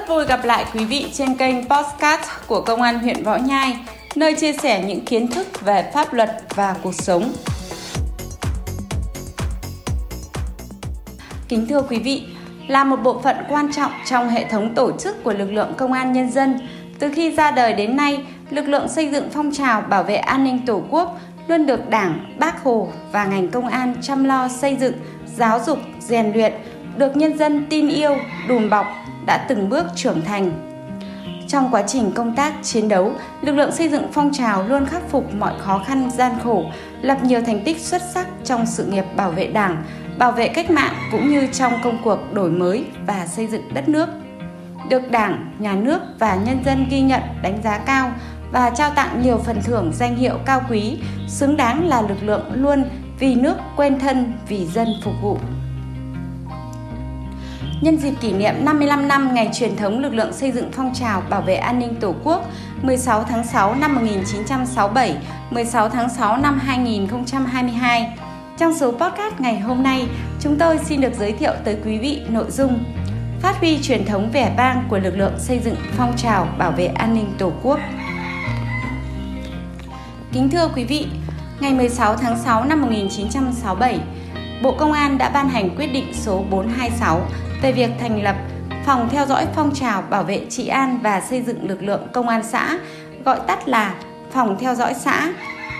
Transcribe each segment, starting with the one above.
Rất vui gặp lại quý vị trên kênh Postcard của Công an huyện Võ Nhai, nơi chia sẻ những kiến thức về pháp luật và cuộc sống. Kính thưa quý vị, là một bộ phận quan trọng trong hệ thống tổ chức của lực lượng công an nhân dân, từ khi ra đời đến nay, lực lượng xây dựng phong trào bảo vệ an ninh Tổ quốc luôn được Đảng, Bác Hồ và ngành công an chăm lo xây dựng, giáo dục, rèn luyện, được nhân dân tin yêu, đùm bọc, đã từng bước trưởng thành. Trong quá trình công tác, chiến đấu, lực lượng xây dựng phong trào luôn khắc phục mọi khó khăn gian khổ, lập nhiều thành tích xuất sắc trong sự nghiệp bảo vệ Đảng, bảo vệ cách mạng cũng như trong công cuộc đổi mới và xây dựng đất nước. Được Đảng, Nhà nước và nhân dân ghi nhận, đánh giá cao và trao tặng nhiều phần thưởng danh hiệu cao quý, xứng đáng là lực lượng luôn vì nước quên thân, vì dân phục vụ. Nhân dịp kỷ niệm 55 năm ngày truyền thống lực lượng xây dựng phong trào bảo vệ an ninh Tổ quốc 16 tháng 6 năm 1967, 16 tháng 6 năm 2022. Trong số podcast ngày hôm nay, chúng tôi xin được giới thiệu tới quý vị nội dung Phát huy truyền thống vẻ vang của lực lượng xây dựng phong trào bảo vệ an ninh Tổ quốc. Kính thưa quý vị, ngày 16 tháng 6 năm 1967, Bộ Công an đã ban hành quyết định số 426 về việc thành lập Phòng theo dõi phong trào bảo vệ trị an và xây dựng lực lượng công an xã, gọi tắt là Phòng theo dõi xã.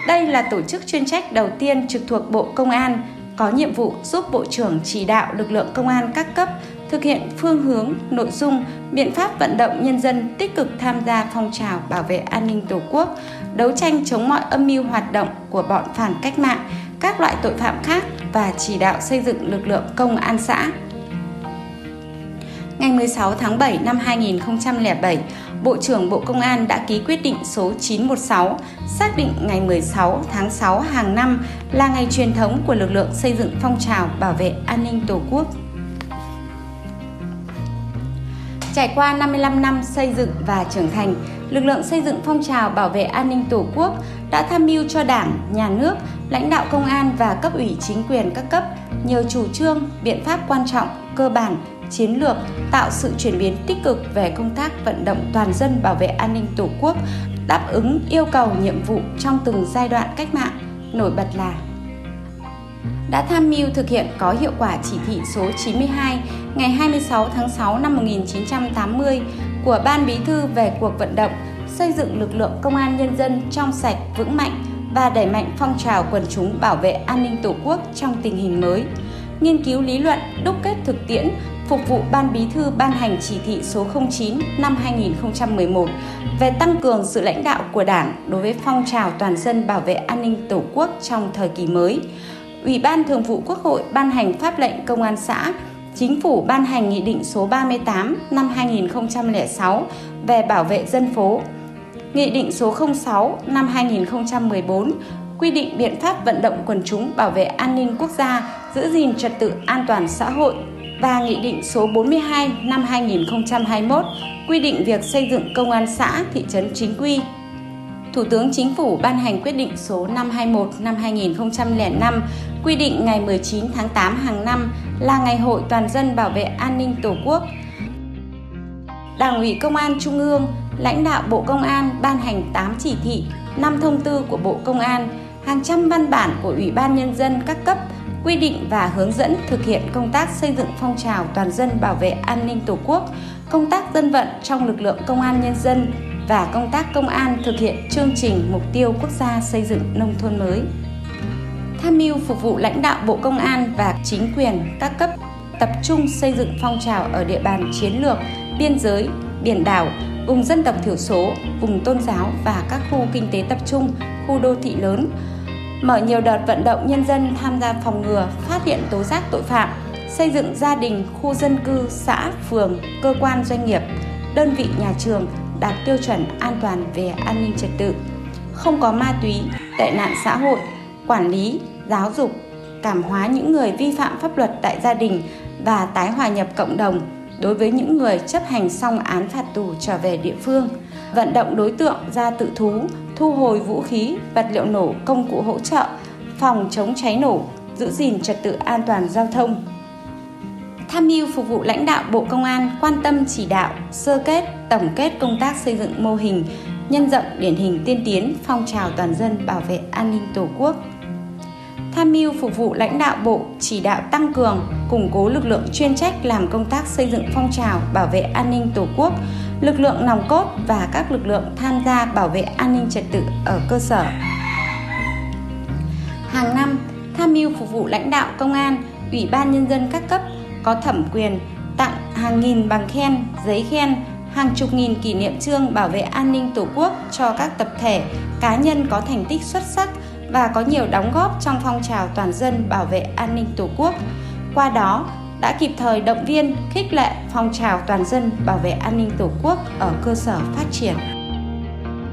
Đây là tổ chức chuyên trách đầu tiên trực thuộc Bộ Công an có nhiệm vụ giúp Bộ trưởng chỉ đạo lực lượng công an các cấp thực hiện phương hướng, nội dung, biện pháp vận động nhân dân tích cực tham gia phong trào bảo vệ an ninh Tổ quốc, đấu tranh chống mọi âm mưu hoạt động của bọn phản cách mạng, các loại tội phạm khác và chỉ đạo xây dựng lực lượng công an xã. Ngày 16 tháng 7 năm 2007, Bộ trưởng Bộ Công an đã ký quyết định số 916 xác định ngày 16 tháng 6 hàng năm là ngày truyền thống của lực lượng xây dựng phong trào bảo vệ an ninh Tổ quốc. Trải qua 55 năm xây dựng và trưởng thành, lực lượng xây dựng phong trào bảo vệ an ninh Tổ quốc đã tham mưu cho Đảng, Nhà nước, lãnh đạo công an và cấp ủy chính quyền các cấp nhiều chủ trương, biện pháp quan trọng, cơ bản, chiến lược tạo sự chuyển biến tích cực về công tác vận động toàn dân bảo vệ an ninh Tổ quốc, đáp ứng yêu cầu nhiệm vụ trong từng giai đoạn cách mạng, nổi bật là đã tham mưu thực hiện có hiệu quả chỉ thị số 92 ngày 26 tháng 6 năm 1980 của Ban Bí thư về cuộc vận động xây dựng lực lượng công an nhân dân trong sạch, vững mạnh và đẩy mạnh phong trào quần chúng bảo vệ an ninh Tổ quốc trong tình hình mới, nghiên cứu lý luận, đúc kết thực tiễn, phục vụ Ban Bí thư ban hành chỉ thị số 09 năm 2011 về tăng cường sự lãnh đạo của Đảng đối với phong trào toàn dân bảo vệ an ninh Tổ quốc trong thời kỳ mới. Ủy ban Thường vụ Quốc hội ban hành pháp lệnh công an xã, Chính phủ ban hành Nghị định số 38 năm 2006 về bảo vệ dân phố, Nghị định số 06 năm 2014 quy định biện pháp vận động quần chúng bảo vệ an ninh quốc gia, giữ gìn trật tự an toàn xã hội và Nghị định số 42 năm 2021 quy định việc xây dựng công an xã, thị trấn chính quy. Thủ tướng Chính phủ ban hành quyết định số 521 năm 2005 quy định ngày 19 tháng 8 hàng năm là Ngày hội toàn dân bảo vệ an ninh Tổ quốc. Đảng ủy Công an Trung ương, lãnh đạo Bộ Công an ban hành 8 chỉ thị, 5 thông tư của Bộ Công an, hàng trăm văn bản của Ủy ban Nhân dân các cấp quy định và hướng dẫn thực hiện công tác xây dựng phong trào toàn dân bảo vệ an ninh Tổ quốc, công tác dân vận trong lực lượng công an nhân dân và công tác công an thực hiện chương trình mục tiêu quốc gia xây dựng nông thôn mới. Tham mưu phục vụ lãnh đạo Bộ Công an và chính quyền các cấp tập trung xây dựng phong trào ở địa bàn chiến lược, biên giới, biển đảo, vùng dân tộc thiểu số, vùng tôn giáo và các khu kinh tế tập trung, khu đô thị lớn, mở nhiều đợt vận động nhân dân tham gia phòng ngừa, phát hiện tố giác tội phạm, xây dựng gia đình, khu dân cư, xã, phường, cơ quan doanh nghiệp, đơn vị nhà trường đạt tiêu chuẩn an toàn về an ninh trật tự, không có ma túy, tệ nạn xã hội, quản lý, giáo dục, cảm hóa những người vi phạm pháp luật tại gia đình và tái hòa nhập cộng đồng đối với những người chấp hành xong án phạt tù trở về địa phương, vận động đối tượng ra tự thú, thu hồi vũ khí, vật liệu nổ, công cụ hỗ trợ, phòng chống cháy nổ, giữ gìn trật tự an toàn giao thông. tham mưu phục vụ lãnh đạo Bộ Công an quan tâm chỉ đạo, sơ kết, tổng kết công tác xây dựng mô hình, nhân rộng điển hình tiên tiến phong trào toàn dân bảo vệ an ninh Tổ quốc. Tham mưu phục vụ lãnh đạo Bộ chỉ đạo tăng cường, củng cố lực lượng chuyên trách làm công tác xây dựng phong trào bảo vệ an ninh Tổ quốc, lực lượng nòng cốt và các lực lượng tham gia bảo vệ an ninh trật tự ở cơ sở. Hàng năm, tham mưu phục vụ lãnh đạo công an, ủy ban nhân dân các cấp có thẩm quyền tặng hàng nghìn bằng khen, giấy khen, hàng chục nghìn kỷ niệm trương bảo vệ an ninh Tổ quốc cho các tập thể, cá nhân có thành tích xuất sắc và có nhiều đóng góp trong phong trào toàn dân bảo vệ an ninh Tổ quốc. Qua đó, đã kịp thời động viên, khích lệ phong trào toàn dân bảo vệ an ninh Tổ quốc ở cơ sở phát triển.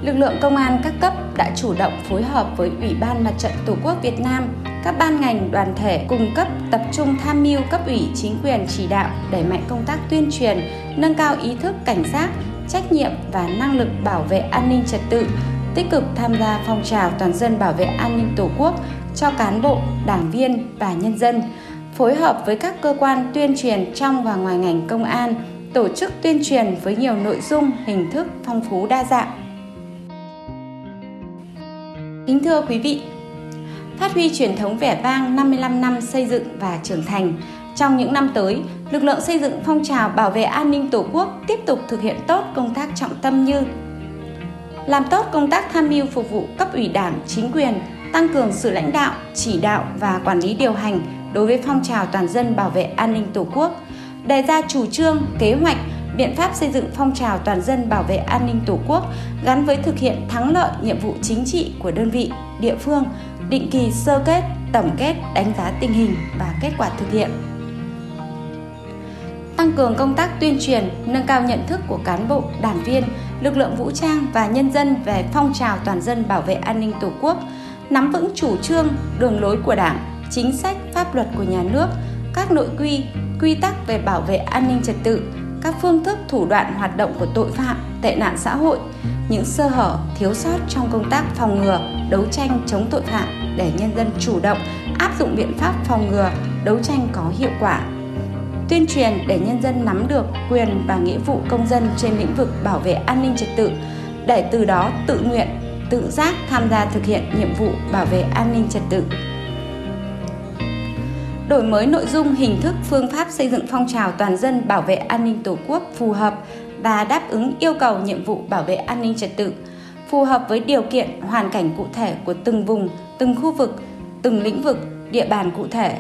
Lực lượng công an các cấp đã chủ động phối hợp với Ủy ban Mặt trận Tổ quốc Việt Nam, các ban ngành đoàn thể cung cấp tập trung tham mưu cấp ủy chính quyền chỉ đạo đẩy mạnh công tác tuyên truyền, nâng cao ý thức cảnh giác, trách nhiệm và năng lực bảo vệ an ninh trật tự, tích cực tham gia phong trào toàn dân bảo vệ an ninh Tổ quốc cho cán bộ, đảng viên và nhân dân, phối hợp với các cơ quan tuyên truyền trong và ngoài ngành công an, tổ chức tuyên truyền với nhiều nội dung, hình thức phong phú đa dạng. Kính thưa quý vị, phát huy truyền thống vẻ vang 55 năm xây dựng và trưởng thành, trong những năm tới, lực lượng xây dựng phong trào bảo vệ an ninh Tổ quốc tiếp tục thực hiện tốt công tác trọng tâm như làm tốt công tác tham mưu phục vụ cấp ủy đảng, chính quyền, tăng cường sự lãnh đạo, chỉ đạo và quản lý điều hành đối với phong trào toàn dân bảo vệ an ninh Tổ quốc, đề ra chủ trương, kế hoạch, biện pháp xây dựng phong trào toàn dân bảo vệ an ninh Tổ quốc gắn với thực hiện thắng lợi nhiệm vụ chính trị của đơn vị, địa phương, định kỳ sơ kết, tổng kết, đánh giá tình hình và kết quả thực hiện. Tăng cường công tác tuyên truyền, nâng cao nhận thức của cán bộ, đảng viên, lực lượng vũ trang và nhân dân về phong trào toàn dân bảo vệ an ninh Tổ quốc, nắm vững chủ trương, đường lối của Đảng, chính sách, pháp luật của nhà nước, các nội quy, quy tắc về bảo vệ an ninh trật tự, các phương thức thủ đoạn hoạt động của tội phạm, tệ nạn xã hội, những sơ hở, thiếu sót trong công tác phòng ngừa, đấu tranh chống tội phạm để nhân dân chủ động áp dụng biện pháp phòng ngừa, đấu tranh có hiệu quả. Tuyên truyền để nhân dân nắm được quyền và nghĩa vụ công dân trên lĩnh vực bảo vệ an ninh trật tự để từ đó tự nguyện, tự giác tham gia thực hiện nhiệm vụ bảo vệ an ninh trật tự. Đổi mới nội dung hình thức phương pháp xây dựng phong trào toàn dân bảo vệ an ninh tổ quốc phù hợp và đáp ứng yêu cầu nhiệm vụ bảo vệ an ninh trật tự phù hợp với điều kiện hoàn cảnh cụ thể của từng vùng từng khu vực từng lĩnh vực địa bàn cụ thể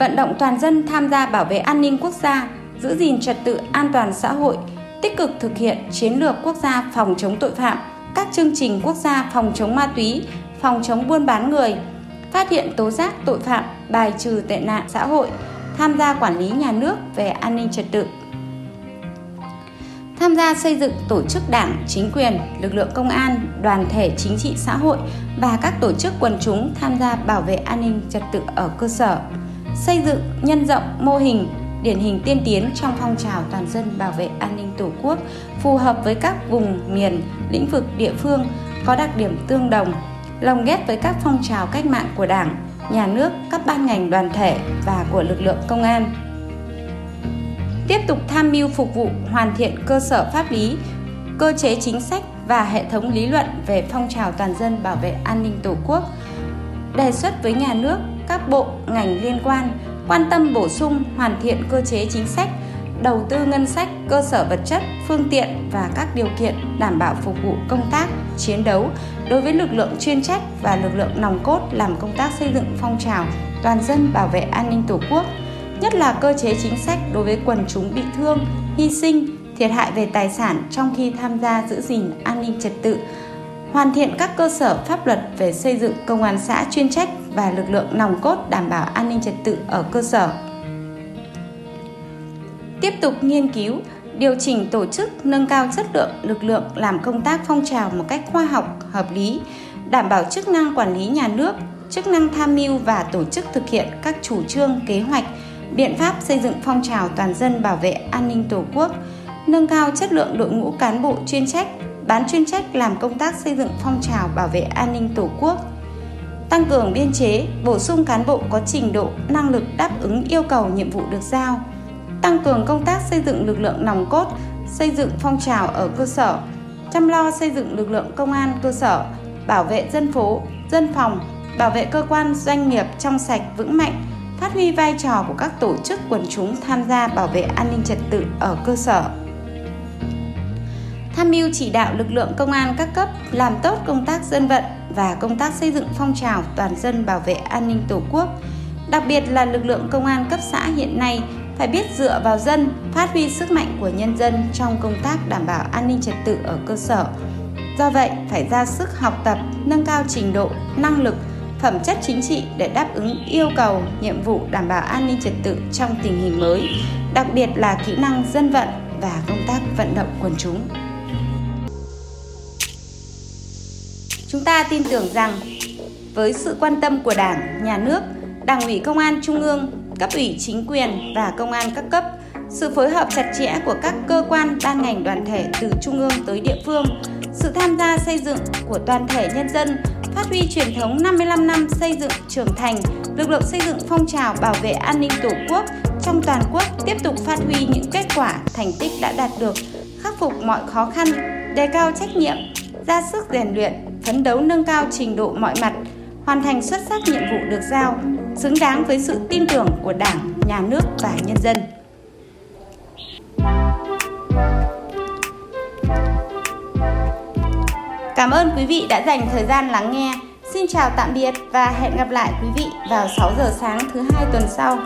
vận động toàn dân tham gia bảo vệ an ninh quốc gia giữ gìn trật tự an toàn xã hội tích cực thực hiện chiến lược quốc gia phòng chống tội phạm các chương trình quốc gia phòng chống ma túy phòng chống buôn bán người phát hiện tố giác tội phạm, bài trừ tệ nạn xã hội, tham gia quản lý nhà nước về an ninh trật tự. Tham gia xây dựng tổ chức đảng, chính quyền, lực lượng công an, đoàn thể chính trị xã hội và các tổ chức quần chúng tham gia bảo vệ an ninh trật tự ở cơ sở. Xây dựng, nhân rộng mô hình điển hình tiên tiến trong phong trào toàn dân bảo vệ an ninh Tổ quốc phù hợp với các vùng miền, lĩnh vực địa phương có đặc điểm tương đồng lồng ghép với các phong trào cách mạng của Đảng, nhà nước, các ban ngành đoàn thể và của lực lượng công an. Tiếp tục tham mưu phục vụ hoàn thiện cơ sở pháp lý, cơ chế chính sách và hệ thống lý luận về phong trào toàn dân bảo vệ an ninh Tổ quốc, đề xuất với nhà nước, các bộ, ngành liên quan quan tâm bổ sung hoàn thiện cơ chế chính sách đầu tư ngân sách, cơ sở vật chất, phương tiện và các điều kiện đảm bảo phục vụ công tác, chiến đấu đối với lực lượng chuyên trách và lực lượng nòng cốt làm công tác xây dựng phong trào toàn dân bảo vệ an ninh Tổ quốc, nhất là cơ chế chính sách đối với quần chúng bị thương, hy sinh, thiệt hại về tài sản trong khi tham gia giữ gìn an ninh trật tự, hoàn thiện các cơ sở pháp luật về xây dựng công an xã chuyên trách và lực lượng nòng cốt đảm bảo an ninh trật tự ở cơ sở. Tiếp tục nghiên cứu, điều chỉnh tổ chức nâng cao chất lượng lực lượng làm công tác phong trào một cách khoa học, hợp lý, đảm bảo chức năng quản lý nhà nước, chức năng tham mưu và tổ chức thực hiện các chủ trương, kế hoạch, biện pháp xây dựng phong trào toàn dân bảo vệ an ninh Tổ quốc, nâng cao chất lượng đội ngũ cán bộ chuyên trách, bán chuyên trách làm công tác xây dựng phong trào bảo vệ an ninh Tổ quốc, tăng cường biên chế, bổ sung cán bộ có trình độ, năng lực đáp ứng yêu cầu nhiệm vụ được giao, tăng cường công tác xây dựng lực lượng nòng cốt, xây dựng phong trào ở cơ sở, chăm lo xây dựng lực lượng công an cơ sở, bảo vệ dân phố, dân phòng, bảo vệ cơ quan doanh nghiệp trong sạch vững mạnh, phát huy vai trò của các tổ chức quần chúng tham gia bảo vệ an ninh trật tự ở cơ sở. Tham mưu chỉ đạo lực lượng công an các cấp làm tốt công tác dân vận và công tác xây dựng phong trào toàn dân bảo vệ an ninh Tổ quốc, đặc biệt là lực lượng công an cấp xã hiện nay phải biết dựa vào dân, phát huy sức mạnh của nhân dân trong công tác đảm bảo an ninh trật tự ở cơ sở. Do vậy, phải ra sức học tập, nâng cao trình độ, năng lực, phẩm chất chính trị để đáp ứng yêu cầu, nhiệm vụ đảm bảo an ninh trật tự trong tình hình mới, đặc biệt là kỹ năng dân vận và công tác vận động quần chúng. Chúng ta tin tưởng rằng với sự quan tâm của Đảng, Nhà nước, Đảng ủy Công an Trung ương, cấp ủy chính quyền và công an các cấp, sự phối hợp chặt chẽ của các cơ quan ban ngành đoàn thể từ trung ương tới địa phương, sự tham gia xây dựng của toàn thể nhân dân, phát huy truyền thống 55 năm xây dựng trưởng thành, lực lượng xây dựng phong trào bảo vệ an ninh Tổ quốc trong toàn quốc tiếp tục phát huy những kết quả, thành tích đã đạt được, khắc phục mọi khó khăn, đề cao trách nhiệm, ra sức rèn luyện, phấn đấu nâng cao trình độ mọi mặt, hoàn thành xuất sắc nhiệm vụ được giao, xứng đáng với sự tin tưởng của Đảng, Nhà nước và nhân dân. Cảm ơn quý vị đã dành thời gian lắng nghe. Xin chào tạm biệt và hẹn gặp lại quý vị vào 6 giờ sáng thứ hai tuần sau.